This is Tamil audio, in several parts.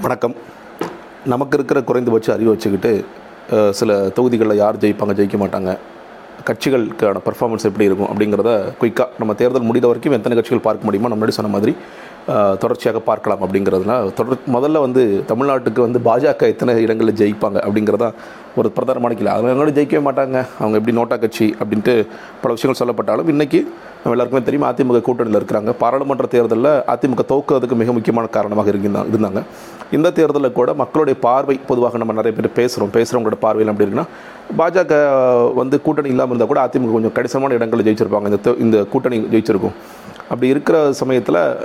வணக்கம். நமக்கு இருக்கிற குறைந்தபட்ச அறிவை வச்சுக்கிட்டு சில தொகுதிகளில் யார் ஜெயிப்பாங்க ஜெயிக்க மாட்டாங்க கட்சிகளுக்கான பர்ஃபார்மன்ஸ் எப்படி இருக்கும் அப்படிங்கிறத குயிக்காக நம்ம தேர்தல் முடிந்த வரைக்கும் எத்தனை கட்சிகள் பார்க்க முடியுமோ நம்ம முன்னாடி சொன்ன மாதிரி தொடர்ச்சியாக பார்க்கலாம் அப்படிங்கிறதுனால தொடர் முதல்ல வந்து தமிழ்நாட்டுக்கு வந்து பாஜக எத்தனை இடங்களில் ஜெயிப்பாங்க அப்படிங்கிறதா ஒரு பிரதானமான கிளை அவங்க ஜெயிக்கவே மாட்டாங்க. அவங்க எப்படி நோட்டா கட்சி அப்படின்ட்டு பல விஷயங்கள் சொல்லப்பட்டாலும் இன்றைக்கி நம்ம எல்லாருக்குமே தெரியும் அதிமுக கூட்டணியில் இருக்கிறாங்க. பாராளுமன்ற தேர்தலில் அதிமுக தோக்குறதுக்கு மிக முக்கியமான காரணமாக இருந்தா- இருந்தாங்க. இந்த தேர்தலில் கூட மக்களுடைய பார்வை பொதுவாக நம்ம நிறைய பேர் பேசுகிறோம் பேசுகிறவங்களோட பார்வையில் அப்படி இருக்குன்னா பாஜக வந்து கூட்டணி இல்லாமல் இருந்தால் கூட அதிமுக கொஞ்சம் கணிசமான இடங்களில் ஜெயிச்சிருப்பாங்க. இந்த இந்த கூட்டணி ஜெயிச்சிருக்கும். அப்படி இருக்கிற சமயத்தில்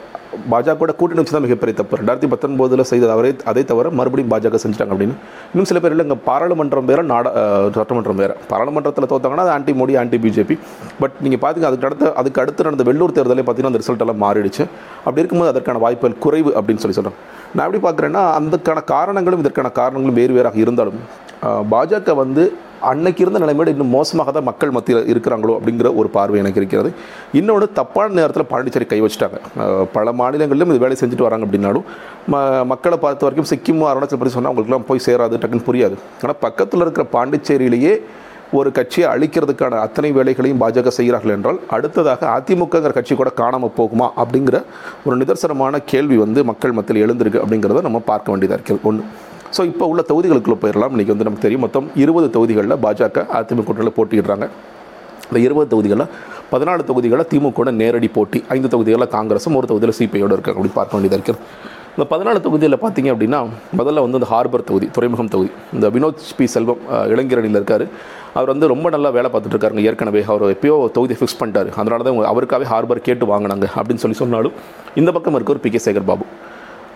பாஜக கூட்டணி வச்சு தான் மிகப்பெரிய தப்பு. ரெண்டாயிரத்தி பத்தொன்பதில் செய்தது அவரே அதை தவிர மறுபடியும் பாஜக செஞ்சுட்டாங்க அப்படின்னு. இன்னும் சில பேர் இல்லை இங்கே பாராளுமன்றம் வேறு நாட சட்டமன்றம் வேறு. பாராளுமன்றத்தில் தோத்தாங்கன்னா அது anti Modi anti BJP but நீங்கள் பார்த்துங்க அதுக்கு அடுத்த அதுக்கு அடுத்து நடந்த வெள்ளூர் தேர்தலே பார்த்தீங்கன்னா அந்த ரிசல்ட் எல்லாம் மாறிடுச்சு. அப்படி இருக்கும்போது அதற்கான வாய்ப்புகள் குறைவு அப்படின்னு சொல்லி சொல்கிறேன் நான் எப்படி பார்க்குறேன்னா அதுக்கான காரணங்களும் இதற்கான காரணங்களும் வேறு வேறாக இருந்தாலும் பாஜக வந்து அன்னைக்கு இருந்த நிலைமையோட இன்னும் மோசமாக தான் மக்கள் மத்தியில் இருக்கிறாங்களோ அப்படிங்கிற ஒரு பார்வை எனக்கு இருக்கிறது. இன்னொன்று தப்பான நேரத்தில் பாண்டிச்சேரி கை வச்சுட்டாங்க. பல மாநிலங்களிலும் இது வேலை செஞ்சுட்டு வராங்க அப்படின்னாலும் ம மக்களை பார்த்த வரைக்கும் சிக்கிம் அருணாச்சல் பிரதேசம் சொன்னால் அவங்களுக்குலாம் போய் சேராது டக்குன்னு புரியாது. ஆனால் பக்கத்தில் இருக்கிற பாண்டிச்சேரியிலேயே ஒரு கட்சியை அழிக்கிறதுக்கான அத்தனை வேலைகளையும் பாஜக செய்கிறார்கள் என்றால் அடுத்ததாக அதிமுகங்கிற கட்சி கூட காணாமல் போகுமா அப்படிங்கிற ஒரு நிதர்சனமான கேள்வி வந்து மக்கள் மத்தியில் எழுந்திருக்கு அப்படிங்கிறத நம்ம பார்க்க வேண்டியதாக இருக்கிறது. ஒன்று ஸோ இப்போ உள்ள தொகுதிகளுக்குள்ளே போயிடலாம் இன்றைக்கி வந்து நமக்கு தெரியும் மொத்தம் இருபது தொகுதிகளில் பாஜக அதிமுக கூட்டணியில் போட்டியிடுறாங்க. இந்த இருபது தொகுதிகளில் பதினாலு தொகுதிகளில் திமுக நேரடி போட்டி ஐந்து தொகுதிகளில் காங்கிரஸும் ஒரு தொகுதியில் சிபிஐயோடு இருக்காங்க அப்படி பார்க்க வேண்டியதாக இருக்கிறது இந்த பதினாலு தொகுதியில் பார்த்தீங்க அப்படின்னா முதல்ல வந்து இந்த ஹார்பர் தொகுதி துறைமுகம் தொகுதி. இந்த வினோத் பி செல்வம் இளைஞரணியில் இருக்கார். அவர் வந்து ரொம்ப நல்லா வேலை பார்த்துட்டு இருக்காருங்க. ஏற்கனவே அவர் எப்பயோ தொகுதி ஃபிக்ஸ் பண்ணிட்டாரு. அதனால தான் அவருக்காகவே ஹார்பர் கேட்டு வாங்கினாங்க அப்படின்னு சொல்லி சொன்னாலும் இந்த பக்கம் இருக்க ஒரு பி கே சேகர் பாபு.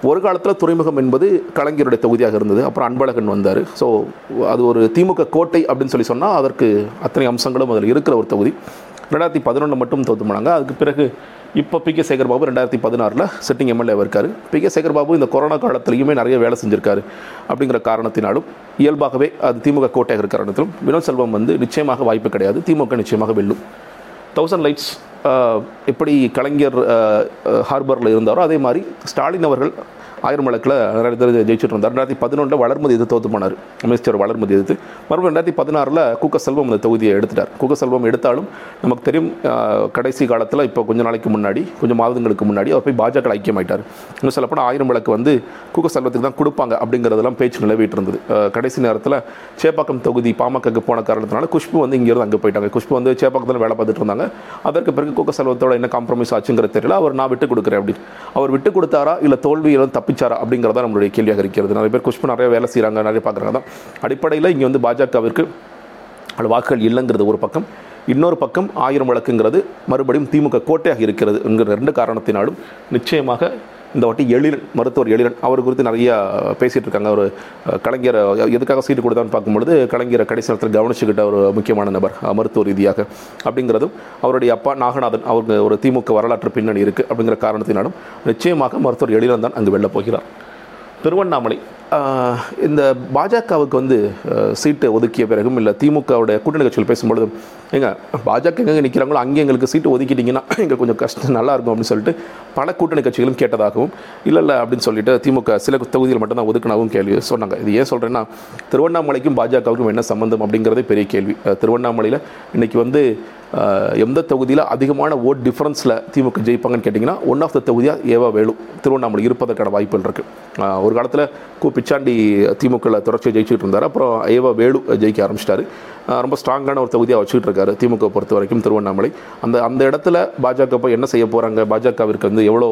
ஒரு காலத்தில் துறைமுகம் என்பது கலைஞருடைய தொகுதியாக இருந்தது. அப்புறம் அன்பழகன் வந்தார். ஸோ அது ஒரு திமுக கோட்டை அப்படின்னு சொல்லி சொன்னால் அதற்கு அத்தனை அம்சங்களும் அதில் இருக்கிற ஒரு தொகுதி. ரெண்டாயிரத்தி பதினொன்று மட்டும் தோத்து அதுக்கு பிறகு இப்போ பி கே சேகர் பாபு ரெண்டாயிரத்தி பதினாறில் சிட்டிங் எம்எல்ஏ இருக்கார். பி கே சேகர் பாபு இந்த கொரோனா காலத்திலையுமே நிறைய வேலை செஞ்சிருக்காரு அப்படிங்கிற காரணத்தினாலும் இயல்பாகவே அது திமுக கோட்டையாக இருக்கிற காரணத்திலும் வினோத் செல்வம் வந்து நிச்சயமாக வாய்ப்பு கிடையாது. திமுக நிச்சயமாக வெல்லும். தௌசண்ட் லைட்ஸ் எப்படி கலைஞர் ஹார்பரில் இருந்தாரோ அதே மாதிரி ஸ்டாலின் அவர்கள் ஆயிரம் வழக்கில் நிறைய தடவை ஜெயிச்சுட்டு இருந்தார். ரெண்டாயிரத்தி பதினொன்றில் வளர்மதி எதிர்த்து தோத்து போனார். அமைச்சர் வளர்மதி எதிர்த்து. மறுபடியும் ரெண்டாயிரத்தி பதினாறில் குக்க செல்வம் அந்த தொகுதியை எடுத்துட்டார். குக்க செல்வம் எடுத்தாலும் நமக்கு தெரியும் கடைசி காலத்தில் இப்போ கொஞ்ச நாளைக்கு முன்னாடி கொஞ்சம் மாதங்களுக்கு முன்னாடி அவர் போய் பாஜக ஐக்கியமாயிட்டார். இன்னும் சொல்லப்போனால் ஆயிரம் வழக்கு வந்து குக்க செல்வத்துக்கு தான் கொடுப்பாங்க அப்படிங்கிறதெல்லாம் பேச்சு நிலவிட்டு இருந்தது. கடைசி நேரத்தில் சேப்பாக்கம் தொகுதி பாமகக்கு போன காரணத்தினால குஷ்பு வந்து இங்கேருந்து அங்கே போயிட்டாங்க. குஷ்பு வந்து சேப்பாக்கத்தில் வேலை பார்த்துட்டு இருந்தாங்க. அதற்கு பிறகு குக்க செல்வத்தோட என்ன காம்ப்ரமைஸ் ஆச்சுங்கிற தெரியல. அவர் நான் விட்டு கொடுக்குறேன் அப்படின்னு. அவர் விட்டு கொடுத்தாரா இல்லை தோல்வியிலும் தப்பிச்சாரா அப்படிங்கிறத நம்மளுடைய கேள்வியாக இருக்கிறது. நிறைய பேர் குஷ்பு நிறைய வேலை செய்கிறாங்க நிறைய பார்க்குறாங்க தான் அடிப்படையில் இங்கே வந்து பாஜகவிற்கு அது வாக்குகள் இல்லைங்கிறது ஒரு பக்கம். இன்னொரு பக்கம் ஆயிரம் வழக்குங்கிறது மறுபடியும் திமுக கோட்டையாக இருக்கிறது என்கிற ரெண்டு காரணத்தினாலும் நிச்சயமாக இந்த வாட்டி எழிலன் மருத்துவர் எழிலன் அவர் குறித்து நிறையா பேசிகிட்டு இருக்காங்க. ஒரு கலைஞர் எதுக்காக சீட்டு கொடுத்தான்னு பார்க்கும்பொழுது கலைஞரை கடைசி நேரத்தில் கவனிச்சுக்கிட்ட ஒரு முக்கியமான நபர் மருத்துவ ரீதியாக. அப்படிங்கிறதும் அவருடைய அப்பா நாகநாதன் அவருக்கு ஒரு திமுக வரலாற்று பின்னணி இருக்குது அப்படிங்கிற காரணத்தினாலும் நிச்சயமாக மருத்துவர் எழிலன் தான் அங்கு வெல்ல போகிறார். திருவண்ணாமலை இந்த பாஜகவுக்கு வந்து சீட்டை சீட்டு ஒதுக்கிய பிறகும் இல்லை திமுகவுடைய கூட்டணி கட்சிகள் பேசும்பொழுது ஏங்க பாஜக எங்கே நிற்கிறாங்களோ அங்கே எங்களுக்கு சீட்டு ஒதுக்கிட்டிங்கன்னா எங்களுக்கு கொஞ்சம் கஷ்டம் நல்லா இருக்கும் அப்படின்னு சொல்லிட்டு பல கூட்டணி கட்சிகளும் கேட்டதாகவும் இல்லை இல்லை அப்படின்னு சொல்லிட்டு திமுக சில தொகுதியில் மட்டும்தான் ஒதுக்கினாவும் கேள்வி சொன்னாங்க. இது ஏன் சொல்கிறேன்னா திருவண்ணாமலைக்கும் பாஜகவுக்கும் என்ன சம்மந்தம் அப்படிங்கிறதே பெரிய கேள்வி. திருவண்ணாமலையில் இன்றைக்கி வந்து எந்த தொகுதியில் அதிகமான ஓட் டிஃப்ரென்ஸில் திமுக ஜெயிப்பாங்கன்னு கேட்டிங்கன்னா ஒன் ஆஃப் த தொகுதியாக ஏவா வேலு திருவண்ணாமலை இருப்பதற்கான வாய்ப்புகள் இருக்குது ஒரு காலத்தில் கூப்பி பிச்சாண்டி திமுகவில் தொடர்ச்சியாக ஜெயிச்சுட்டு இருந்தார் அப்புறம் ஐவா வேலு ஜெயிக்க ஆரம்பிச்சிட்டாரு. ரொம்ப ஸ்ட்ராங்கான ஒரு தொகுதியாக வச்சுக்கிட்டு இருக்காரு திமுக பொறுத்த வரைக்கும் திருவண்ணாமலை. அந்த அந்த இடத்துல பாஜக போய் என்ன செய்ய போகிறாங்க பாஜகவிற்கு வந்து எவ்வளோ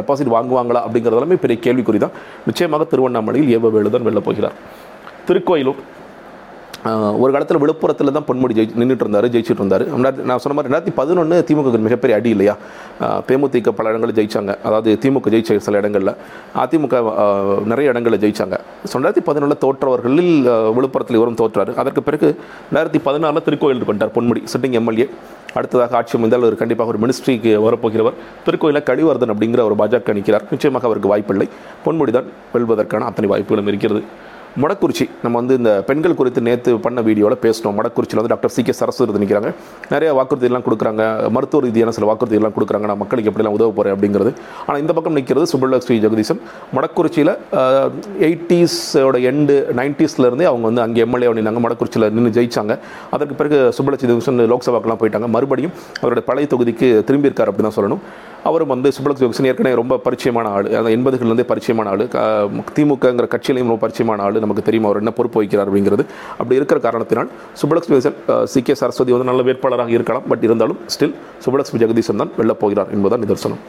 டெபாசிட் வாங்குவாங்களா அப்படிங்கிறதெல்லாமே பெரிய கேள்விக்குறி தான் நிச்சயமாக திருவண்ணாமலையில் ஏவ வேலு தான் வெளில போகிறார். திருக்கோயிலூர். ஒரு காலத்தில் விழுப்புரத்தில் தான் பொன்முடி ஜெயி நின்றுட்டு இருந்தார் ஜெயிச்சுட்டு இருந்தார் ரெண்டாயிரத்தி- நான் சொன்ன மாதிரி ரெண்டாயிரத்தி பதினொன்று திமுக மிகப்பெரிய அடி இல்லையா? தேமுதிக பல இடங்களில் ஜெயிச்சாங்க. அதாவது திமுக ஜெயிச்ச சில இடங்களில். அதிமுக நிறைய இடங்களில் ஜெயிச்சாங்க. ஸோ ரெண்டாயிரத்தி பதினொன்றில் தோற்றவர்களில் விழுப்புரத்தில் இவரும் தோற்றார். அதற்கு பிறகு ரெண்டாயிரத்தி பதினாறில் திருக்கோயிலுக்கு வந்துட்டார் பொன்முடி சிட்டிங் எம்எல்ஏ. அடுத்ததாக ஆட்சி அமைந்தால் அவர் கண்டிப்பாக ஒரு மினிஸ்ட்ரிக்கு வரப்போகிறவர். திருக்கோயில கழிவர்தன் அப்படிங்கிற ஒரு பாஜக நிற்கிறார். நிச்சயமாக அவருக்கு வாய்ப்பில்லை. பொன்முடி தான் வெல்வதற்கான அத்தனை வாய்ப்புகளும் இருக்கிறது. மொடக்குறிச்சி. நம்ம வந்து இந்த பெண்கள் குறித்து நேற்று பண்ண வீடியோவில் பேசினோம். மொடக்குறிச்சியில் வந்து டாக்டர் சி கே சரஸ்வதி நிற்கிறாங்க நிறைய வாக்குறுதியெல்லாம் கொடுக்குறாங்க. மருத்துவ ரீதியான சில வாக்குறுதியெல்லாம் கொடுக்குறாங்க. நான் மக்களுக்கு எப்படிலாம் உதவ போகிறேன் அப்படிங்கிறது. ஆனால் இந்த பக்கம் நிற்கிறது சுபலக்ஷ்மி ஜெகதீசன். மொடக்குறிச்சியில் எயிட்டிஸோட எண்டு நைன்டிஸ்லேருந்தே அவங்க வந்து அங்கே எம்எல்ஏ நின்னாங்க மொடக்குறிச்சியில் நின்று ஜெயிச்சாங்க. அதற்கு பிறகு சுபலட்சுமி ஜெகதீசன் லோக்சபாக்கெலாம் போயிட்டாங்க. மறுபடியும் அவருடைய பழைய தொகுதிக்கு திரும்பியிருக்கார் அப்படி தான் சொல்லணும். அவரும் வந்து சுபலக்ஷ்மி ஜெகதீசன் ஏற்கனவே ரொம்ப பரிச்சயமான ஆள். அந்த எண்பதுகள்லேருந்தே பரிச்சயமான ஆள். திமுகங்கிற கட்சியிலையும் ரொம்ப பரிச்சயமான ஆள். நமக்கு தெரியும் அவர் என்ன பொறுப்பு வகிக்கிறார் அப்படிங்கிறது. அப்படி இருக்கிற காரணத்தினால் சுபலக்ஷ்மி ஜெகதீசன் சி கே சரஸ்வதி வந்து நல்ல வேட்பாளராக இருக்கலாம். பட் இருந்தாலும் ஸ்டில் சுபலக்ஷ்மி ஜெகதீசன் தான் வெல்லப் போகிறார் என்பதுதான் நிதர்சனம்.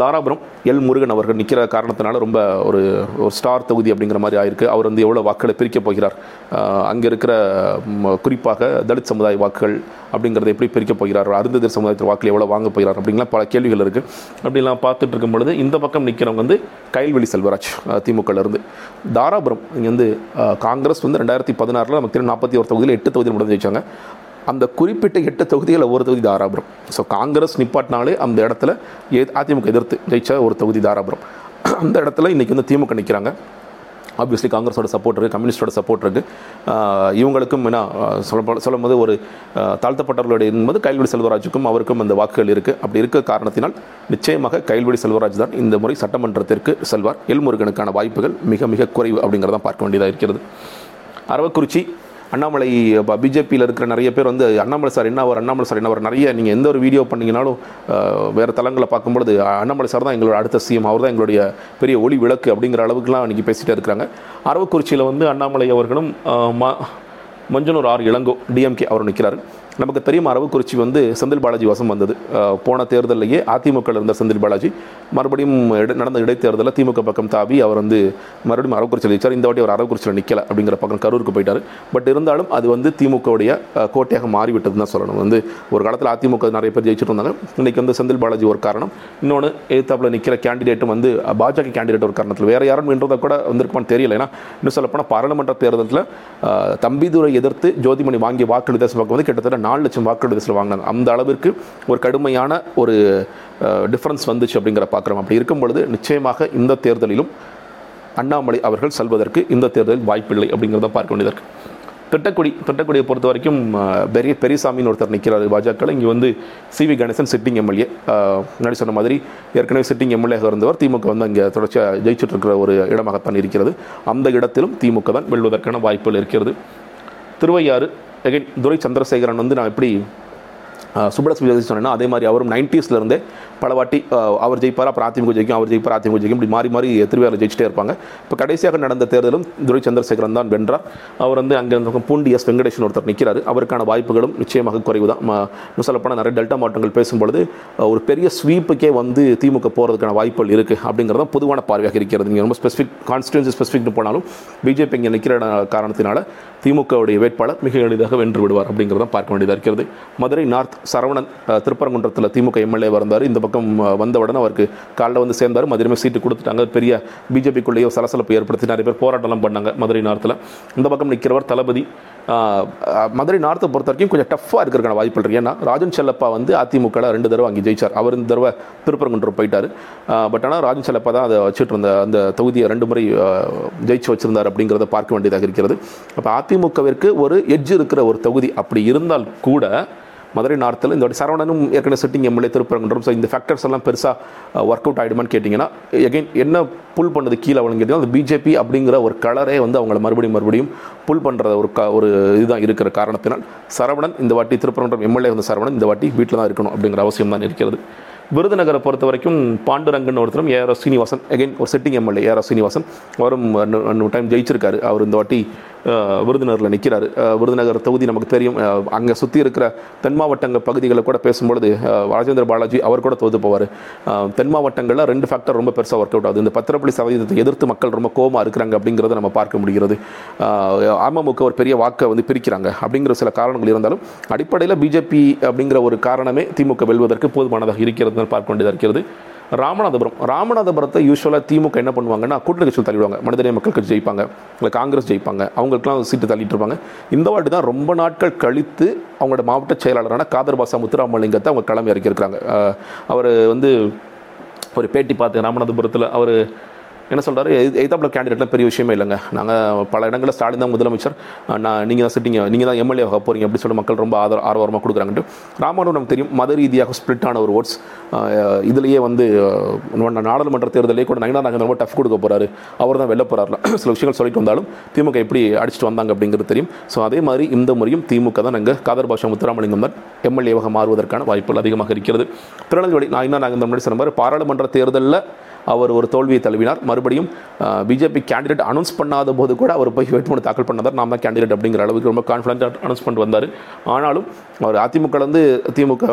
தாராபுரம் எல் முருகன் அவர்கள் நிற்கிற காரணத்தினால ரொம்ப ஒரு ஒரு ஸ்டார் தொகுதி அப்படிங்கிற மாதிரி ஆயிருக்கு. அவர் வந்து எவ்வளோ வாக்குகளை பிரிக்கப் போகிறார்? அங்கே இருக்கிற குறிப்பாக தலித் சமுதாய வாக்குகள் அப்படிங்கிறத எப்படி பிரிக்கப் போகிறார்? அருந்ததிர் சமுதாயத்தில் வாக்குகள் எவ்வளோ வாங்க போகிறார்? அப்படிங்கலாம் பல கேள்விகள் இருக்குது அப்படிலாம் பார்த்துட்டு இருக்கும் பொழுது இந்த பக்கம் நிற்கிறவங்க வந்து கைல்வெளி செல்வராஜ் திமுகலேருந்து தாராபுரம் இங்கே வந்து காங்கிரஸ் வந்து ரெண்டாயிரத்தி பதினாறில் நமக்கு நாற்பத்தி ஒரு தொகுதியில் எட்டு தொகுதியில் முடிஞ்சு வச்சாங்க. அந்த குறிப்பிட்ட எட்டு தொகுதியில் ஒரு தொகுதி தாராபுரம். ஸோ காங்கிரஸ் நிப்பாட்டினாலே அந்த இடத்துல ஏ அதிமுக எதிர்த்து ஜெயிச்ச ஒரு தொகுதி தாராபுரம். அந்த இடத்துல இன்றைக்கி வந்து திமுக நிற்கிறாங்க ஆப்வியஸ்லி காங்கிரஸோட சப்போர்ட் இருக்குது கம்யூனிஸ்டோட சப்போர்ட் இருக்குது இவங்களுக்கும் என்ன சொல்ல சொல்லும் போது ஒரு தாழ்த்தப்பட்டவர்களுடைய என்பது கைல்வெடி செல்வராஜுக்கும் அவருக்கும் அந்த வாக்குகள் இருக்குது அப்படி இருக்க காரணத்தினால் நிச்சயமாக கைல்வெடி செல்வராஜ் தான் இந்த முறை சட்டமன்றத்திற்கு செல்வார். எல்முருகனுக்கான வாய்ப்புகள் மிக மிக குறைவு அப்படிங்கிறதான் பார்க்க வேண்டியதாக இருக்கிறது. அரவக்குறிச்சி அண்ணாமலை பிஜேபியில் இருக்கிற நிறைய பேர் வந்து அண்ணாமலை சார் என்ன அவர் அண்ணாமலை சார் என்ன அவர்? நிறைய நீங்கள் எந்த ஒரு வீடியோ பண்ணிங்கனாலும் வேறு தளங்களை பார்க்கும்பொழுது அண்ணாமலை சார் தான் எங்களோட அடுத்த சிஎம் அவர் தான் எங்களுடைய பெரிய ஒளி விளக்கு அப்படிங்கிற அளவுக்குலாம் இன்றைக்கி பேசிகிட்டே இருக்கிறாங்க. அரவக்குறிச்சியில் வந்து அண்ணாமலை அவர்களும் ம மஞ்சனூர் ஆர் இளங்கோ டிஎம்கே அவர் நிற்கிறார் நமக்கு தெரியும் அரவக்குறிச்சி வந்து செந்தில் பாலாஜி வசம் வந்தது. போன தேர்தலிலேயே அதிமுக இருந்த செந்தில் பாலாஜி மறுபடியும் நடந்த இடைத்தேர்தலில் திமுக பக்கம் தாவி அவர் வந்து மறுபடியும் அரவக்குறிச்சியில் ஜெயிச்சார். இந்த வாட்டி அவர் அரவக்குறிச்சியில் நிற்கல அப்படிங்கிற பக்கம் கரூருக்கு போயிட்டார். பட் இருந்தாலும் அது வந்து திமுகவுடைய கோட்டையாக மாறிவிட்டதுன்னு தான் சொல்லணும். வந்து ஒரு காலத்தில் அதிமுக நிறைய பேர் ஜெயிச்சிட்டு இருந்தாங்க. இன்றைக்கி வந்து செந்தில் பாலாஜி ஒரு காரணம். இன்னொன்று எழுத்தாப்பில் நிற்கிற கேண்டிடேட்டும் வந்து பாஜக கேண்டிடேட் ஒரு காரணத்தில். வேறு யாரும் என்றதை கூட வந்திருக்குமான்னு தெரியல. ஏன்னா இன்னும் சொல்லப்போனால் பாராளுமன்ற தேர்தலில் தம்பிதுரை எதிர்த்து ஜோதிமணி வாங்கிய வாக்கு தேசம் பக்கம் வந்து கிட்டத்தட்ட நாலு லட்சம் வாக்குகள் தேசத்தில் வாங்கினாங்க அந்த அளவிற்கு ஒரு கடுமையான ஒரு டிஃப்ரென்ஸ் வந்துச்சு அப்படிங்கிற பார்க்குறோம் அப்படி இருக்கும் பொழுது நிச்சயமாக இந்த தேர்தலிலும் அண்ணாமலை அவர்கள் செல்வதற்கு இந்த தேர்தலில் வாய்ப்பில்லை அப்படிங்கிறத பார்க்க வேண்டியது திட்டக்குடி திட்டக்குடியை பொறுத்த வரைக்கும் பெரிய பெரியசாமின்னு ஒருத்தர் நிற்கிறார் பாஜக இங்கே வந்து C V Ganesan sitting MLA. முன்னாடி சொன்ன மாதிரி ஏற்கனவே சிட்டிங் எம்எல்ஏ இருந்தவர். திமுக வந்து அங்கே தொடர்ச்சியாக ஜெயிச்சுட்டு இருக்கிற ஒரு இடமாகத்தான் இருக்கிறது. அந்த இடத்திலும் திமுக தான் வெல்வதற்கான வாய்ப்புகள் இருக்கிறது. திருவையாறு அகைன் துரை சந்திரசேகரன் வந்து நான் எப்படி சுப்பலட்சுமி சொன்னேன்னா அதே மாதிரி அவரும் 90s பல வாட்டி அவர் ஜெயிப்பார் அப்புறம் அதிமுக ஜெயிக்கும் அவர் ஜெயிப்பார் அதிமுக ஜெயிக்கும் இப்படி மாறி மாறி திருவையாறு ஜெயிச்சிட்டே இருப்பாங்க. இப்போ கடைசியாக நடந்த தேர்தலும் துரை சந்திரசேகரன் தான் வென்றார் அவர் வந்து அங்கே இருந்த பூண்டி எஸ் வெங்கடேஷன் ஒருத்தர் நிற்கிறார் அவருக்கான வாய்ப்புகளும் நிச்சயமாக குறைவு தான் சொல்லப்போனால் நிறைய டெல்டா மாவட்டங்கள் பேசும்பொழுது ஒரு பெரிய ஸ்வீப்புக்கே வந்து திமுக போகிறதுக்கான வாய்ப்புகள் இருக்குது அப்படிங்கிறது தான் பொதுவான பார்வையாக இருக்கிறது. நீங்கள் ரொம்ப ஸ்பெசிஃபிக் கான்ஸ்டியூன்சி ஸ்பெசிஃபிக்னு போனாலும் பிஜேபி இங்கே நிற்கிற காரணத்தினால திமுகவுடைய வேட்பாளர் மிக எளிதாக வென்று விடுவார் அப்படிங்கிறத பார்க்க வேண்டியதாக இருக்கிறது. மதுரை நார்த் சரவணன் திருப்பரங்குன்றத்தில் திமுக எம்எல்ஏ வந்தார் இந்த பக்கம் வந்தவுடனே அவருக்கு காலைல வந்து சேர்ந்தார். மதுரையுமே சீட்டு கொடுத்துட்டாங்க. பெரிய பிஜேபிக்குள்ளேயோ சலசலப்பு ஏற்படுத்தி நிறைய பேர் போராட்டம்லாம் பண்ணாங்க மதுரை நார்த்தில். இந்த பக்கம் நிற்கிறவர் தளபதி. மதுரை நார்த்தை பொறுத்த வரைக்கும் கொஞ்சம் டஃப்பாக இருக்கிறக்கான வாய்ப்பு இருக்கு. ஏன்னா ராஜன் செல்லப்பா வந்து அதிமுக ரெண்டு தடவை அங்கே ஜெயிச்சார். அவர் இந்த தடவை திருப்பரங்குன்றம் போயிட்டார். பட் ஆனால் ராஜன் செல்லப்பா தான் அதை வச்சுட்டு இருந்த அந்த தொகுதியை ரெண்டு முறை ஜெயிச்சு வச்சுருந்தார் அப்படிங்கிறத பார்க்க வேண்டியதாக இருக்கிறது. அப்போ அதிமுகவிற்கு ஒரு எட்ஜ் இருக்கிற ஒரு தொகுதி அப்படி இருந்தால் கூட மதுரை நார்த்தில் இந்த வாட்டி சரவணனும் ஏற்கனவே சிட்டிங் எம்எல்ஏ திருப்பரங்குன்றம். ஸோ இந்த ஃபேக்டர்ஸ் எல்லாம் பெருசாக ஒர்க் uh, அவுட் ஆகிடுமான்னு கேட்டிங்கன்னா எகைன் என்ன புல் பண்ணது கீழே அவங்களுக்கு அந்த பிஜேபி அப்படிங்கிற ஒரு கலரே வந்து அவங்கள மறுபடியும் மறுபடியும் புல் பண்ணுற ஒரு க ஒரு இதுதான் இருக்கிற காரணத்தினால் சரவணன் இந்த வாட்டி திருப்பரங்குன்றம் எம்எல்ஏ வந்து சரவணன் இந்த வாட்டி வீட்டில் தான் இருக்கணும் அப்படிங்கிற அவசியம் தான் இருக்கிறது. விருதுநகரை பொறுத்த வரைக்கும் பாண்டுரங்கன் ஒருத்தரும் ஏஆர் சீனிவாசன் அகைன் ஒரு செட்டிங் எம்எல்ஏ ஏஆர் சீனிவாசன் அவரும் ரெண்டு டைம் ஜெயிச்சிருக்காரு. அவர் இந்த வாட்டி விருதுநகரில் நிற்கிறாரு விருதுநகர் தொகுதி நமக்கு தெரியும். அங்கே சுற்றி இருக்கிற தென் மாவட்டங்கள் பகுதிகளை கூட பேசும்பொழுது ராஜேந்திர பாலாஜி அவர் கூட தோத்து போவார். தென் மாவட்டங்களில் ரெண்டு ஃபேக்டர் ரொம்ப பெருசாக ஒர்க் அவுட் ஆகுது. இந்த பத்திரப்பள்ளி சதவீதத்தை எதிர்த்து மக்கள் ரொம்ப கோபமாக இருக்கிறாங்க அப்படிங்கிறத நம்ம பார்க்க முடிகிறது. அமமுக ஒரு பெரிய வாக்கை வந்து பிரிக்கிறாங்க. அப்படிங்கிற சில காரணங்கள் இருந்தாலும் அடிப்படையில் பிஜேபி அப்படிங்கிற ஒரு காரணமே திமுக வெல்வதற்கு போதுமானதாக இருக்கிறது பார்க்க வேண்டியதாக இருக்கிறது. ராமநாதபுரம். ராமநாதபுரத்தை யூஸ்வலாக திமுக என்ன பண்ணுவாங்கன்னா கூட்டணி கட்சியில் தள்ளிடுவாங்க. மனிதநேய மக்கள் கட்சி ஜெயிப்பாங்க. இல்லை காங்கிரஸ் ஜெயிப்பாங்க. அவங்களுக்குலாம் சீட்டு தள்ளிட்டு இருப்பாங்க. இந்த வாட்டி தான் ரொம்ப நாட்கள் கழித்து அவங்களோட மாவட்ட செயலாளரான காதர் பாசா முத்துராமலிங்கத்தை அவங்க கிளம்பி இறக்கியிருக்கிறாங்க. அவர் வந்து ஒரு பேட்டி பார்த்தேன் ராமநாதபுரத்தில் அவர் என்ன சொல்கிறாரு எய்தாப்பில் கேண்டிடேட்லாம் பெரிய விஷயமே இல்லைங்க. நாங்கள் பல இடங்களில் ஸ்டாலின் தான் முதலமைச்சர். நான் நீங்கள் தான் சிட்டிங்க நீங்கள் தான் எம்எல்ஏ ஆக போகிறீங்க அப்படின்னு சொல்லி மக்கள் ரொம்ப ஆதர ஆர்வமாக கொடுக்குறாங்கன்ட்டு. ராமானு நமக்கு தெரியும். மத ரீதியாக ஸ்பிளிட் ஆன ஒரு ஓட்ஸ் இதுலேயே வந்து நாடாளுமன்ற தேர்தலே கூட நயனா நாங்கள் ரொம்ப டஃப் கொடுக்க போகிறாரு அவர் தான் வெளில போகிறாருல சில விஷயங்கள் சொல்லிட்டு வந்தாலும் திமுக எப்படி அடிச்சுட்டு வந்தாங்க அப்படிங்கிறது தெரியும். ஸோ அதே மாதிரி இந்த முறையும் திமுக தான் நாங்கள் காதர் பாஷா முத்துராமலிங்கம் தான் எம்எல்ஏவாக மாறுவதற்கான வாய்ப்புகள் அதிகமாக இருக்கிறது. திருநெல்வேலி நான் என்ன நாங்கள் இந்த முன்னாடி சொன்ன மாதிரி பாராளுமன்ற தேர்தலில் அவர் ஒரு தோல்வியை தழுவினார். மறுபடியும் பிஜேபி கேண்டிடேட் அனௌன்ஸ் பண்ணாத போது கூட அவர் போய் வேட்புமனு தாக்கல் பண்ணார். நாம் தான் கேண்டிடேட் அப்படிங்கிற அளவுக்கு ரொம்ப கான்ஃபிடென்ட்டாக அனௌன்ஸ் பண்ணிட்டு வந்தார். ஆனாலும் அவர் அதிமுக வந்து திமுக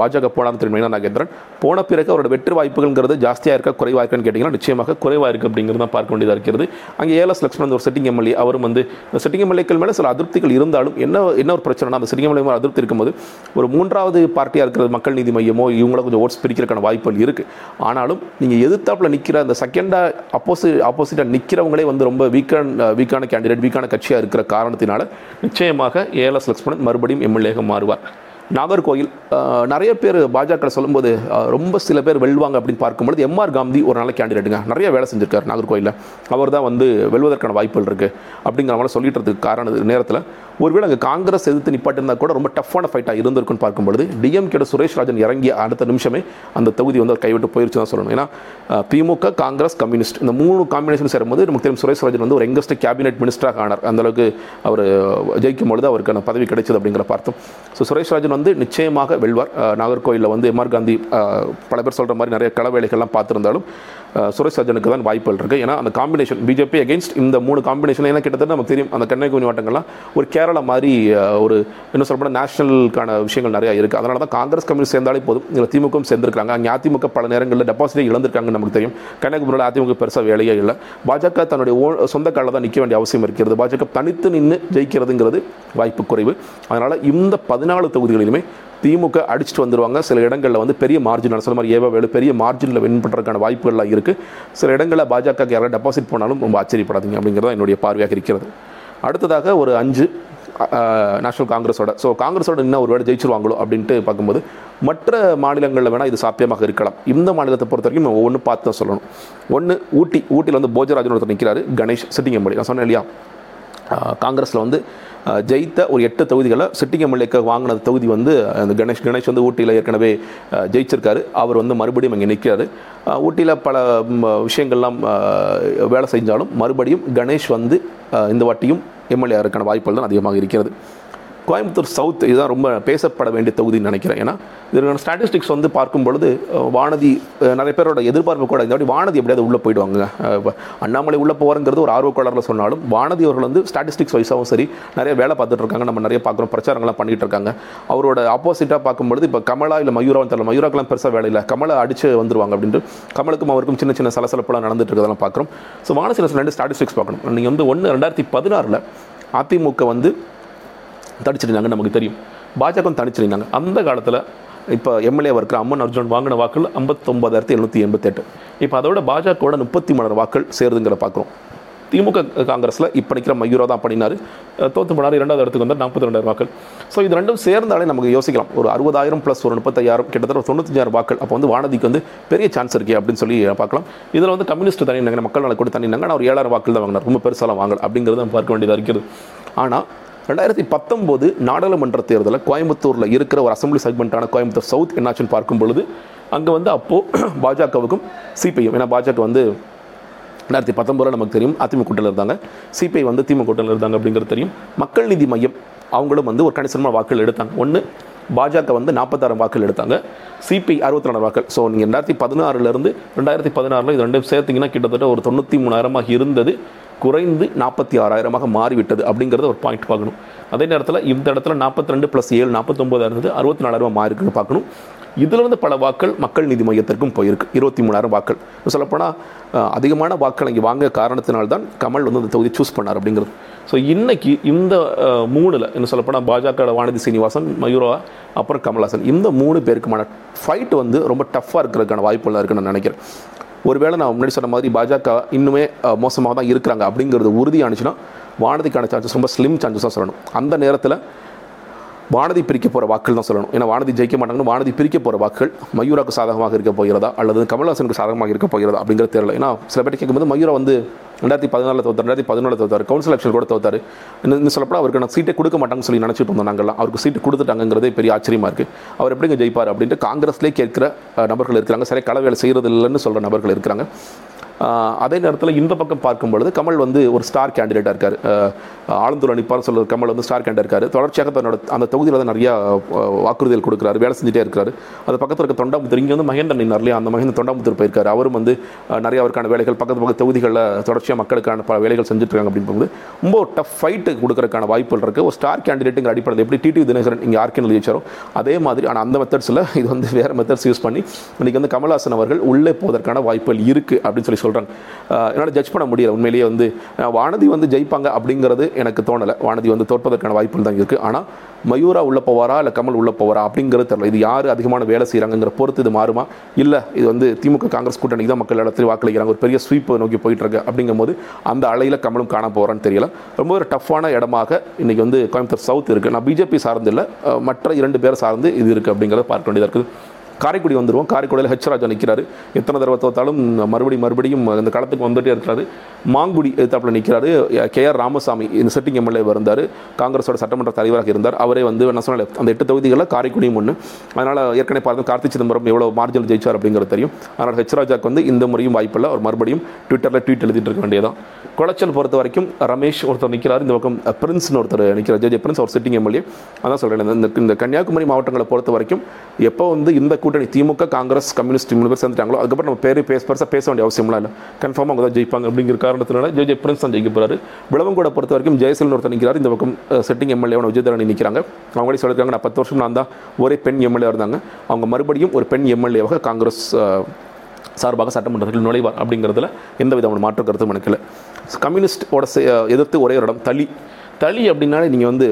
பாஜக போனாலும் திரும்ப நாகேந்திரன்? போன பிறகு அவரோட வெற்றி வாய்ப்புகள்ங்கிறது ஜாஸ்தியாக இருக்கா? குறைவாக இருக்கான்னு கேட்டிங்கன்னா நிச்சயமாக குறைவாக இருக்குது அப்படிங்கிறது தான் பார்க்க வேண்டியதாக இருக்கிறது. அங்கே ஏலஸ் லக்ஷ்மணன் ஒரு செட்டிங் எம்எல்ஏ அவரும் வந்து செட்டிங் எம்எல்ஏக்கள் மேலே சில அதிருப்திகள் இருந்தாலும் என்ன என்ன ஒரு பிரச்சனைனா அந்த சிட்டிங் எம்எல்ஏ அதிருப்தி இருக்கும்போது ஒரு மூன்றாவது பார்ட்டியாக இருக்கிற மக்கள் நீதி மையமோ இவங்கள கொஞ்சம் ஓட்ஸ் பிரிக்கிறதுக்கான வாய்ப்புகள் இருக்குது ஆனாலும் நீங்கள் எதிர்த்தாப்புல நிற்கிற அந்த செகண்டாக அப்போசி ஆப்போசிட்டாக நிற்கிறவங்களே வந்து ரொம்ப வீக்கான வீக்கான கேண்டிடேட் வீக்கான கட்சியாக இருக்கிற காரணத்தினால நிச்சயமாக ஏஎல்எஸ் லக்ஷ்மணன் மறுபடியும் எம்எல்ஏக மாறுவார். நாகர்கோயில் நிறைய பேர் பாஜக சொல்லும்போது ரொம்ப சில பேர் வெல்வாங்க அப்படின்னு பார்க்கும்பொழுது எம்ஆர் காந்தி ஒரு நல்ல கேண்டிடேட்டுங்க. நிறைய வேலை செஞ்சுருக்கார் நாகர்கோயிலில் அவர் தான் வந்து வெல்வதற்கான வாய்ப்புகள் இருக்குது அப்படிங்கிற மாதிரி சொல்லிட்டு காரணம் காரண நேரத்தில். ஒருவேளை அங்கே காங்கிரஸ் எதிர்த்து நிப்பாட்டிருந்தா கூட ரொம்ப டஃப்பான ஃபைட்டாக இருந்திருக்குன்னு பார்க்கும்பொழுது டிஎம்கேட சுரேஷ் ராஜன் இறங்கிய அடுத்த நிமிஷமே அந்த தொகுதி வந்து அவர் கைவிட்டு போயிருச்சு தான் சொல்லணும். ஏன்னா திமுக காங்கிரஸ் கம்யூனிஸ்ட் இந்த மூணு காம்பினேஷன் சேரும்போது நமக்கு தெரியும் சுரேஷ் ராஜன் வந்து ஒரு எங்கஸ்ட் கேபினெட் மினிஸ்டராக ஆனார். அந்த அளவுக்கு அவர் ஜெயிக்கும் பொழுது அவருக்கான பதவி கிடைச்சது அப்படிங்கிற பார்த்தோம். ஸோ சுரேஷ் ராஜன் வந்து நிச்சயமாக வெல்வார். அஹ், நாகர்கோயிலில் வந்து எம்ஆர் காந்தி பல பேர் சொல்கிற மாதிரி நிறைய கள வேலைகள்லாம் பார்த்துருந்தாலும் சுரேஷ் ராஜனுக்கு தான் வாய்ப்புகள் இருக்குது ஏன்னா அந்த காம்பினேஷன் பிஜேபி அகேன்ஸ்ட் இந்த மூணு காம்பினேஷன் ஏன்னா கிட்டத்தட்ட நமக்கு தெரியும். அந்த கன்னியாகுமரி மாவட்டங்கள்லாம் ஒரு கேரளா மாதிரி ஒரு என்ன சொல்லப்போனால் நேஷனலுக்கான விஷயங்கள் நிறையா இருக்குது அதனால தான் காங்கிரஸ் கம்யூனிஸ்ட் சேர்ந்தாலே போதும். இதில் திமுகவும் சேர்ந்துருக்காங்க. அங்கே அதிமுக பல நேரங்களில் டெபாசிட்டே இழந்திருக்காங்கன்னு நமக்கு தெரியும். கன்னியாகுமரியில் அதிமுக பெருசாக வேலையே இல்லை. பாஜக தன்னுடைய ஓ சொந்த காலில் தான் நிற்க வேண்டிய அவசியம் இருக்கிறது. பாஜக தனித்து நின்று ஜெயிக்கிறதுங்கிறது வாய்ப்பு குறைவு. அதனால் இந்த பதினாலு தொகுதிகளில் தொகுதிகளிலுமே திமுக அடிச்சுட்டு வந்துருவாங்க. சில இடங்களில் வந்து பெரிய மார்ஜின் நான் சொன்ன மாதிரி ஏவா வேலு பெரிய மார்ஜினில் வின் பண்ணுறதுக்கான வாய்ப்புகள்லாம் இருக்குது சில இடங்களில் பாஜக யாராவது டெபாசிட் போனாலும் ரொம்ப ஆச்சரியப்படாதீங்க அப்படிங்கிறது தான் என்னுடைய பார்வையாக இருக்கிறது. அடுத்ததாக ஒரு அஞ்சு நேஷனல் காங்கிரஸோட. ஸோ காங்கிரஸோட இன்னும் ஒரு வேலை ஜெயிச்சிருவாங்களோ அப்படின்ட்டு பார்க்கும்போது மற்ற மாநிலங்களில் வேணால் இது சாத்தியமாக இருக்கலாம். இந்த மாநிலத்தை பொறுத்த வரைக்கும் ஒவ்வொன்று பார்த்து தான் சொல்லணும். ஒன்று ஊட்டி ஊட்டியில் வந்து போஜராஜன் ஒருத்தர் நிற்கிறாரு கணேஷ் சிட்டிங் நான் சொன்னேன் இல்லையா? காங்கிரஸில் வந்து ஜெயித்த ஒரு எட்டு தொகுதிகளை சிட்டிங் எம்எல்ஏக்கு வாங்கின தொகுதி வந்து அந்த கணேஷ் கணேஷ் வந்து ஊட்டியில் ஏற்கனவே ஜெயிச்சிருக்காரு. அவர் வந்து மறுபடியும் இங்கே நிற்கிறாரு ஊட்டியில் பல விஷயங்கள்லாம் வேலை செஞ்சாலும் மறுபடியும் கணேஷ் வந்து இந்த வாட்டியும் எம்எல்ஏ இருக்கான வாய்ப்புகள் தான் அதிகமாக இருக்கிறது. கோயம்புத்தூர் சவுத் இதுதான் ரொம்ப பேசப்பட வேண்டிய தொகுதின்னு நினைக்கிறேன். ஏன்னா இதற்கான ஸ்டாட்டிஸ்டிக்ஸ் வந்து பார்க்கும் பொழுது வானதி நிறைய பேரோட எதிர்பார்ப்பு கூட இந்த வாட்டி வானதி எப்படியாவது உள்ளே போயிடுவாங்க. அண்ணாமலை உள்ளே போகிறங்கிறது ஒரு ஆர்வக்கோளரில் சொன்னாலும் வானதி அவர்கள் வந்து ஸ்டாட்டிஸ்டிக்ஸ் வைஸாகவும் சரி நிறைய வேலை பார்த்துட்டு இருக்காங்க. நம்ம நிறைய பார்க்குறோம் பிரச்சாரங்கள்லாம் பண்ணிகிட்டு இருக்காங்க. அவரோட ஆப்போசிட்டாக பார்க்கும்பொழுது இப்போ கமலா இல்லை மயூராவும் தெரியல மயூராக்கெல்லாம் பெருசாக வேலை இல்லை. கமலை அடிச்சு வந்துருவாங்க அப்படின்ட்டு கமலுக்கும் அவருக்கும் சின்ன சின்ன சலசலப்பெல்லாம் நடந்துட்டு இருக்கிறதெல்லாம் பார்க்குறோம். ஸோ வானசில ரெண்டு ஸ்டாட்டிஸ்டிக்ஸ் பார்க்கணும். நீங்கள் வந்து ஒன்று ரெண்டாயிரத்தி பதினாறில் அதிமுக வந்து தடிச்சிருந்தாங்க நமக்கு தெரியும். பாஜகவும் தனிச்சிருந்தாங்க. அந்த காலத்தில் இப்போ எம்எல்ஏ இருக்கிற அம்மன் அர்ஜுன் வாங்கின வாக்கள் ஐம்பத்தொம்பதாயிரத்தி எழுநூற்றி எண்பத்தெட்டு. இப்போ அதோட பாஜகவோட முப்பத்தி மூணாயிரம் வாக்கள் சேருதுங்கிற பார்க்குறோம். திமுக காங்கிரஸில் இப்போ நிற்கிற மயூரா தான் பண்ணினார். தோத்து போனார். இரண்டாவது இடத்துக்கு வந்து நாற்பத்தி ரெண்டாயிரம் வாக்கள் ஸோ இது ரெண்டும் சேர்ந்தாலே நமக்கு யோசிக்கலாம். ஒரு அறுபதாயிரம் ப்ளஸ் ஒரு முப்பத்தாயிரம் கிட்டத்தட்ட ஒரு தொண்ணூத்தஞ்சாயிரம் வாக்கள் அப்போ வந்து வானதிக்கு வந்து பெரிய சான்ஸ் இருக்கே அப்படின்னு சொல்லி பார்க்கலாம். இதில் வந்து கம்யூனிஸ்ட் தனினாங்க மக்கள் நல கூட தனினாங்க ஆனால் ஒரு ஏழாயிரம் வாக்கள் தான் வாங்கினார். ரொம்ப பெருசாலாம் வாங்கல. அப்படிங்கிறது நம்ம பார்க்க வேண்டியதாக இருக்கிறது ஆனால் ரெண்டாயிரத்தி பத்தொம்போது நாடாளுமன்ற தேர்தலில் கோயம்புத்தூரில் இருக்கிற ஒரு அசம்பிளி செக்மெண்ட்டான கோயம்புத்தூர் சவுத் என்னாச்சுன்னு பார்க்கும் பொழுது அங்கே வந்து அப்போது பாஜகவுக்கும் சிபிஎம் ஏன்னா பாஜக வந்து ரெண்டாயிரத்தி பத்தொம்பதில் நமக்கு தெரியும் அதிமுக கூட்டத்தில் இருந்தாங்க. சிபிஐ வந்து திமுக கூட்டத்தில் இருந்தாங்க அப்படிங்கிறது தெரியும். மக்கள் நீதி மையம் அவங்களும் வந்து ஒரு கணிசமான வாக்குகள் எடுத்தாங்க. ஒன்று பாஜக வந்து நாற்பத்தாயிரம் வாக்குகள் எடுத்தாங்க. சிபிஐ அறுபத்தி நாலு வாக்கள் ஸோ நீங்கள் ரெண்டாயிரத்தி பதினாறுலேருந்து ரெண்டாயிரத்தி பதினாறில் இது ரெண்டும் சேர்த்திங்கன்னா கிட்டத்தட்ட ஒரு தொண்ணூற்றி மூணாயிரமாக இருந்தது. குறைந்து நாற்பத்தி ஆறாயிரமாக மாறிவிட்டது அப்படிங்கிறத ஒரு பாயிண்ட் பார்க்கணும். அதே நேரத்தில் இந்த இடத்துல நாற்பத்தி ரெண்டு ப்ளஸ் ஏழு நாற்பத்தொம்போதாக இருந்தது அறுபத்தி நாலாயிரம் மாறி இருக்குன்னு பார்க்கணும். இதிலிருந்து பல வாக்கள் மக்கள் நீதி மையத்திற்கும் போயிருக்கு. இருபத்தி மூணாயிரம் வாக்கள். சொல்லப்போனால் அதிகமான வாக்கள் இங்கே வாங்க காரணத்தினால்தான் கமல் வந்து அந்த தொகுதி சூஸ் பண்ணார் அப்படிங்கிறது. ஸோ இன்றைக்கி இந்த மூணில் என்ன சொல்லப்போனால் பாஜக வானதி சீனிவாசன் மயூரா அப்புறம் கமல்ஹாசன் இந்த மூணு பேருக்குமான ஃபைட் வந்து ரொம்ப டஃப்பாக இருக்கிறதுக்கான வாய்ப்புகளாக இருக்குன்னு நான் நினைக்கிறேன். ஒருவேளை நான் முன்னாடி சொன்ன மாதிரி பாஜக இன்னுமே மோசமாக தான் இருக்கிறாங்க அப்படிங்கிறது உறுதியானுச்சுன்னா வானதிக்கான சான்சஸ் ரொம்ப ஸ்லிம் சான்சஸாக சொல்லணும். அந்த நேரத்தில் வானதி பிரிக்க போகிற வாக்குகள் தான் சொல்லணும். ஏன்னா வானதி ஜெயிக்க மாட்டாங்கன்னு வானதி பிரிக்க போகிற வாக்குகள் மயூராக்கு சாதகமாக இருக்க போகிறதா? அல்லது கமல்ஹாசனுக்கு சாதகமாக இருக்க போகிறதா? அப்படிங்கிறது தெரியல ஏன்னா சில பேர் கேட்கும்போது மயூரா வந்து ரெண்டாயிரத்தி பதினாலில் தோத்தார் ரெண்டாயிரத்தி பதினாலில் தோத்தார் கவுன்சில் எலெக்ஷன் கூட தோத்தார். இன்னும் இன்னும் சொல்லப்போனால் அவருக்கு நான் சீட்டை கொடுக்க மாட்டாங்கன்னு சொல்லி நினச்சிட்டு இருந்தோம் நாங்கள்லாம் அவருக்கு சீட்டு கொடுத்துட்டாங்கிறதே பெரிய ஆச்சரியமாக இருக்குது அவர் எப்படிங்க ஜெயிப்பார் அப்படின்ட்டு காங்கிரஸ்லேயே கேட்கிற நபர்கள் இருக்கிறாங்க. சரி கலவையில் செய்கிறது இல்லைன்னு சொல்கிற நபர்கள் இருக்கிறாங்க. அதே நேரத்தில் இந்த பக்கம் பார்க்கும் பொழுது கமல் வந்து ஒரு ஸ்டார் கேண்டிடேட்டாக இருக்கார். ஆளுந்தூர் அணிப்பார் சொல்ல கமல் வந்து ஸ்டார் கேண்டிடேட் இருக்கார். தொடர்ச்சியாக தன்னோட அந்த தொகுதியில் தான் நிறையா வாக்குறுதிகள் கொடுக்குறாரு வேலை செஞ்சுட்டே இருக்காரு. அது பக்கத்தில் இருக்க தொண்டாமுத்தூர் இங்கே வந்து மகேந்திரன் நின்னார் இல்லையா அந்த மகேந்திர தொண்டாமுத்தூர் போயிருக்காரு. அவரும் வந்து நிறைய அவருக்கான வேலைகள் பக்கத்து பக்கத்து தொகுதிகளில் தொடர்ச்சியாக மக்களுக்கான பல வேலைகள் செஞ்சுட்ருக்காங்க அப்படின்னு போகும்போது ரொம்ப டஃப் ஃபைட்டு கொடுக்குறதுக்கான வாய்ப்புகள் இருக்குது ஒரு ஸ்டார் கேண்டிடேட்டுங்கிற அடிப்படையில் எப்படி டிடி தினகரன் இங்கே ஆர்கே ஜெயிச்சாரோ அதே மாதிரி ஆனால் அந்த மெத்தட்ஸில் இது வந்து வேறு மெத்தட்ஸ் யூஸ் பண்ணி இன்றைக்கி வந்து கமல்ஹாசன் அவர்கள் உள்ளே போவதற்கான வாய்ப்புகள் இருக்குது அப்படின்னு சொல்லி சொல்கிறாங்க என்னால் ஜட்ஜ் பண்ண முடியல. உண்மையிலேயே வந்து வானதி வந்து ஜெயிப்பாங்க அப்படிங்கிறது எனக்கு தோணலை. வானதி வந்து தோற்பதற்கான வாய்ப்புகள் தான் இருக்குது ஆனால் மயூரா உள்ளே போவாரா இல்லை கமல் உள்ளே போவாரா அப்படிங்கிறது தெரியல. இது யார் அதிகமான வேலை செய்கிறாங்கிற பொறுத்து இது மாறுமா? இல்லை இது வந்து திமுக காங்கிரஸ் கூட்டணிக்கு தான் மக்கள் இடத்துல வாக்களிக்கிறாங்க. ஒரு பெரிய ஸ்வீப் நோக்கி போயிட்டுருக்கு அப்படிங்கும் அப்படிங்கும்போது அந்த அலையில் கமலும் காண போகிறான்னு தெரியல. ரொம்ப ஒரு டஃப்பான இடமாக இன்றைக்கி வந்து கோயம்புத்தூர் சவுத் இருக்குது நான் பிஜேபி சார்ந்து இல்லை மற்ற இரண்டு பேரை சார்ந்து இது இருக்குது அப்படிங்கிறத பார்க்க வேண்டியதாக இருக்குது. காரைக்குடி வந்துடுவோம் காரைக்குடியில் ஹெச்ராஜா நிற்கிறாரு எத்தனை தடவை தோத்தாலும் மறுபடியும் மறுபடியும் அந்த களத்துக்கு வந்துட்டே இருக்கிறாரு. மாங்குடி எதிர்த்தாப்பில் நிற்கிறாரு கே ஆர் ராமசாமி இந்த செட்டிங் எம்எல்ஏ இருந்தார். காங்கிரஸோட சட்டமன்ற தலைவராக இருந்தார். அவரே வந்து என்ன சொன்னேன் அந்த எட்டு தொகுதிகளில் காரைக்குடியும் ஒன்று அதனால் ஏற்கனவே பார்த்து கார்த்தி சிதம்பரம் எவ்வளோ மார்ஜினல் ஜெயிச்சார் அப்படிங்கிறது தெரியும். அதனால் ஹெச்ராஜாக்கு வந்து இந்த முறையும் வாய்ப்பில்லை. அவர் மறுபடியும் ட்விட்டரில் ட்வீட் எழுதிட்டு இருக்க வேண்டியதான் குளச்சல் பொறுத்த வரைக்கும் ரமேஷ் ஒருத்தர் நிற்கிறார் இந்த பக்கம் பிரின்ஸ்னு ஒருத்தர் நிற்கிறார் ஜே ஜே பிரின்ஸ் அவர் சிட்டிங் எம்எல்ஏ அதான் சொல்கிறேன் இந்த இந்த கன்னியாகுமரி மாவட்டங்களை பொறுத்த வரைக்கும் எப்போ வந்து இந்த கூட்டணி திமுக காங்கிரஸ் கம்யூனிஸ்ட் மூணு பேர் சேர்ந்துட்டாங்களோ அதுக்கப்புறம் நம்ம பேர் பேச பெருசாக பேச வேண்டிய அவசியம்லாம் இல்லை. கன்ஃபார்மாக அவங்க தான் ஜெயிப்பாங்க அப்படிங்கிற காரணத்தினால ஜே ஜே பிரின்ஸ் தான் ஜெயிக்க போகிறாரு விளவங்கோட பொறுத்த வரைக்கும் ஜெயசீலன் ஒருத்தர் நிற்கிறார் இந்த பக்கம் செட்டிங் எம்எல்ஏவான விஜயதரணி நிற்கிறாங்க அவங்களே சொல்லியிருக்காங்க நான் பத்து வருஷம் நான் தான் ஒரே பெண் எம்எல்ஏ இருந்தாங்க. அவங்க மறுபடியும் ஒரு பெண் எம்எல்ஏவாக காங்கிரஸ் சார்பாக சட்டமன்றத்தில் நுழைவார் அப்படிங்கிறதுல எந்த விதமான மாற்று கருத்தும் எனக்கு இல்லை. கம்யூனிஸ்டோட எதிர்த்து ஒரே ஒரு இடம் தளி தளி அப்படின்னாலே நீங்கள் வந்து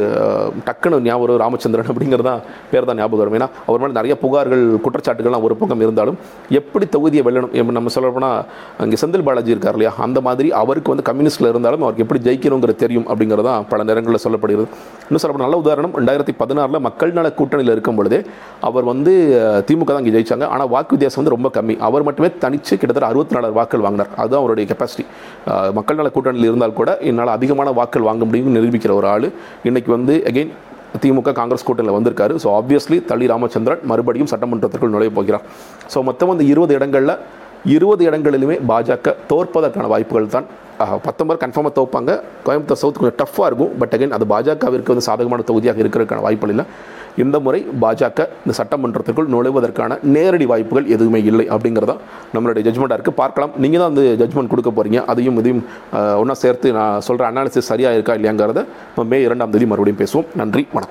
டக்குன்னு ஞாபகம் ராமச்சந்திரன் அப்படிங்கிறது தான் பேர் தான் ஞாபகம் வரும். ஏன்னா அவர் மேலே நிறைய புகார்கள் குற்றச்சாட்டுகள்லாம் ஒரு பக்கம் இருந்தாலும் எப்படி தொகுதியை வெல்லணும்? நம்ம சொல்லப்போனால் அங்கே செந்தில் பாலாஜி இருக்கார் இல்லையா? அந்த மாதிரி அவருக்கு வந்து கம்யூனிஸ்ட்டில் இருந்தாலும் அவருக்கு எப்படி ஜெயிக்கணுங்கிறது தெரியும் அப்படிங்கிறது தான் பல நேரங்களில் சொல்லப்படுகிறது. இன்னும் சொல்லப்போனால் நல்ல உதாரணம் ரெண்டாயிரத்தி பதினாறில் மக்கள் நல கூட்டணியில் இருக்கும் பொழுதே அவர் வந்து திமுக தான் இங்கே ஜெயிச்சாங்க. ஆனால் வாக்கு வித்தியாசம் வந்து ரொம்ப கம்மி. அவர் மட்டுமே தனிச்சு கிட்டத்தட்ட அறுபத்தி நாலாயிரம் வாக்கள் வாங்கினார். அதுதான் அவருடைய கெப்பாசிட்டி மக்கள் நல கூட்டணியில் இருந்தால் கூட என்னால் அதிகமான வாக்குகள் வாங்க முடியும்னு நிரூபிக்கிற ஒரு ஆள். இன்னைக்கு வந்து அகைன் திமுக காங்கிரஸ் கூட்டணியில் வந்திருக்காரு. ஸோ ஆப்வியஸ்லி தளி ராமச்சந்திரன் மறுபடியும் சட்டமன்றத்திற்குள் நுழைய போகிறார். ஸோ மொத்தம் அந்த இருபது இடங்களில் இருபது இடங்களிலுமே பாஜக தோற்பதற்கான வாய்ப்புகள் தான். பத்தொம்பது கன்ஃபார்மாக தோப்பாங்க. கோயம்புத்தூர் சவுத் கொஞ்சம் டஃப்பாக இருக்கும். பட் அகைன் அது பாஜகவிற்கு வந்து சாதகமான தொகுதியாக இருக்கிறதுக்கான வாய்ப்புகள் இல்லை. இந்த முறை பாஜக இந்த சட்டமன்றத்திற்குள் நுழைவதற்கான நேரடி வாய்ப்புகள் எதுவுமே இல்லை அப்படிங்கிறதா நம்மளுடைய ஜட்மெண்ட்டாக இருக்குது பார்க்கலாம். நீங்கள் தான் அந்த ஜட்மெண்ட் கொடுக்க போகிறீங்க அதையும் இதையும் ஒன்றா சேர்த்து நான் சொல்கிற அனாலிசிஸ் சரியாக இருக்கா இல்லையாங்கிறத நம்ம மே இரண்டாம் தேதி மறுபடியும் பேசுவோம். நன்றி வணக்கம்.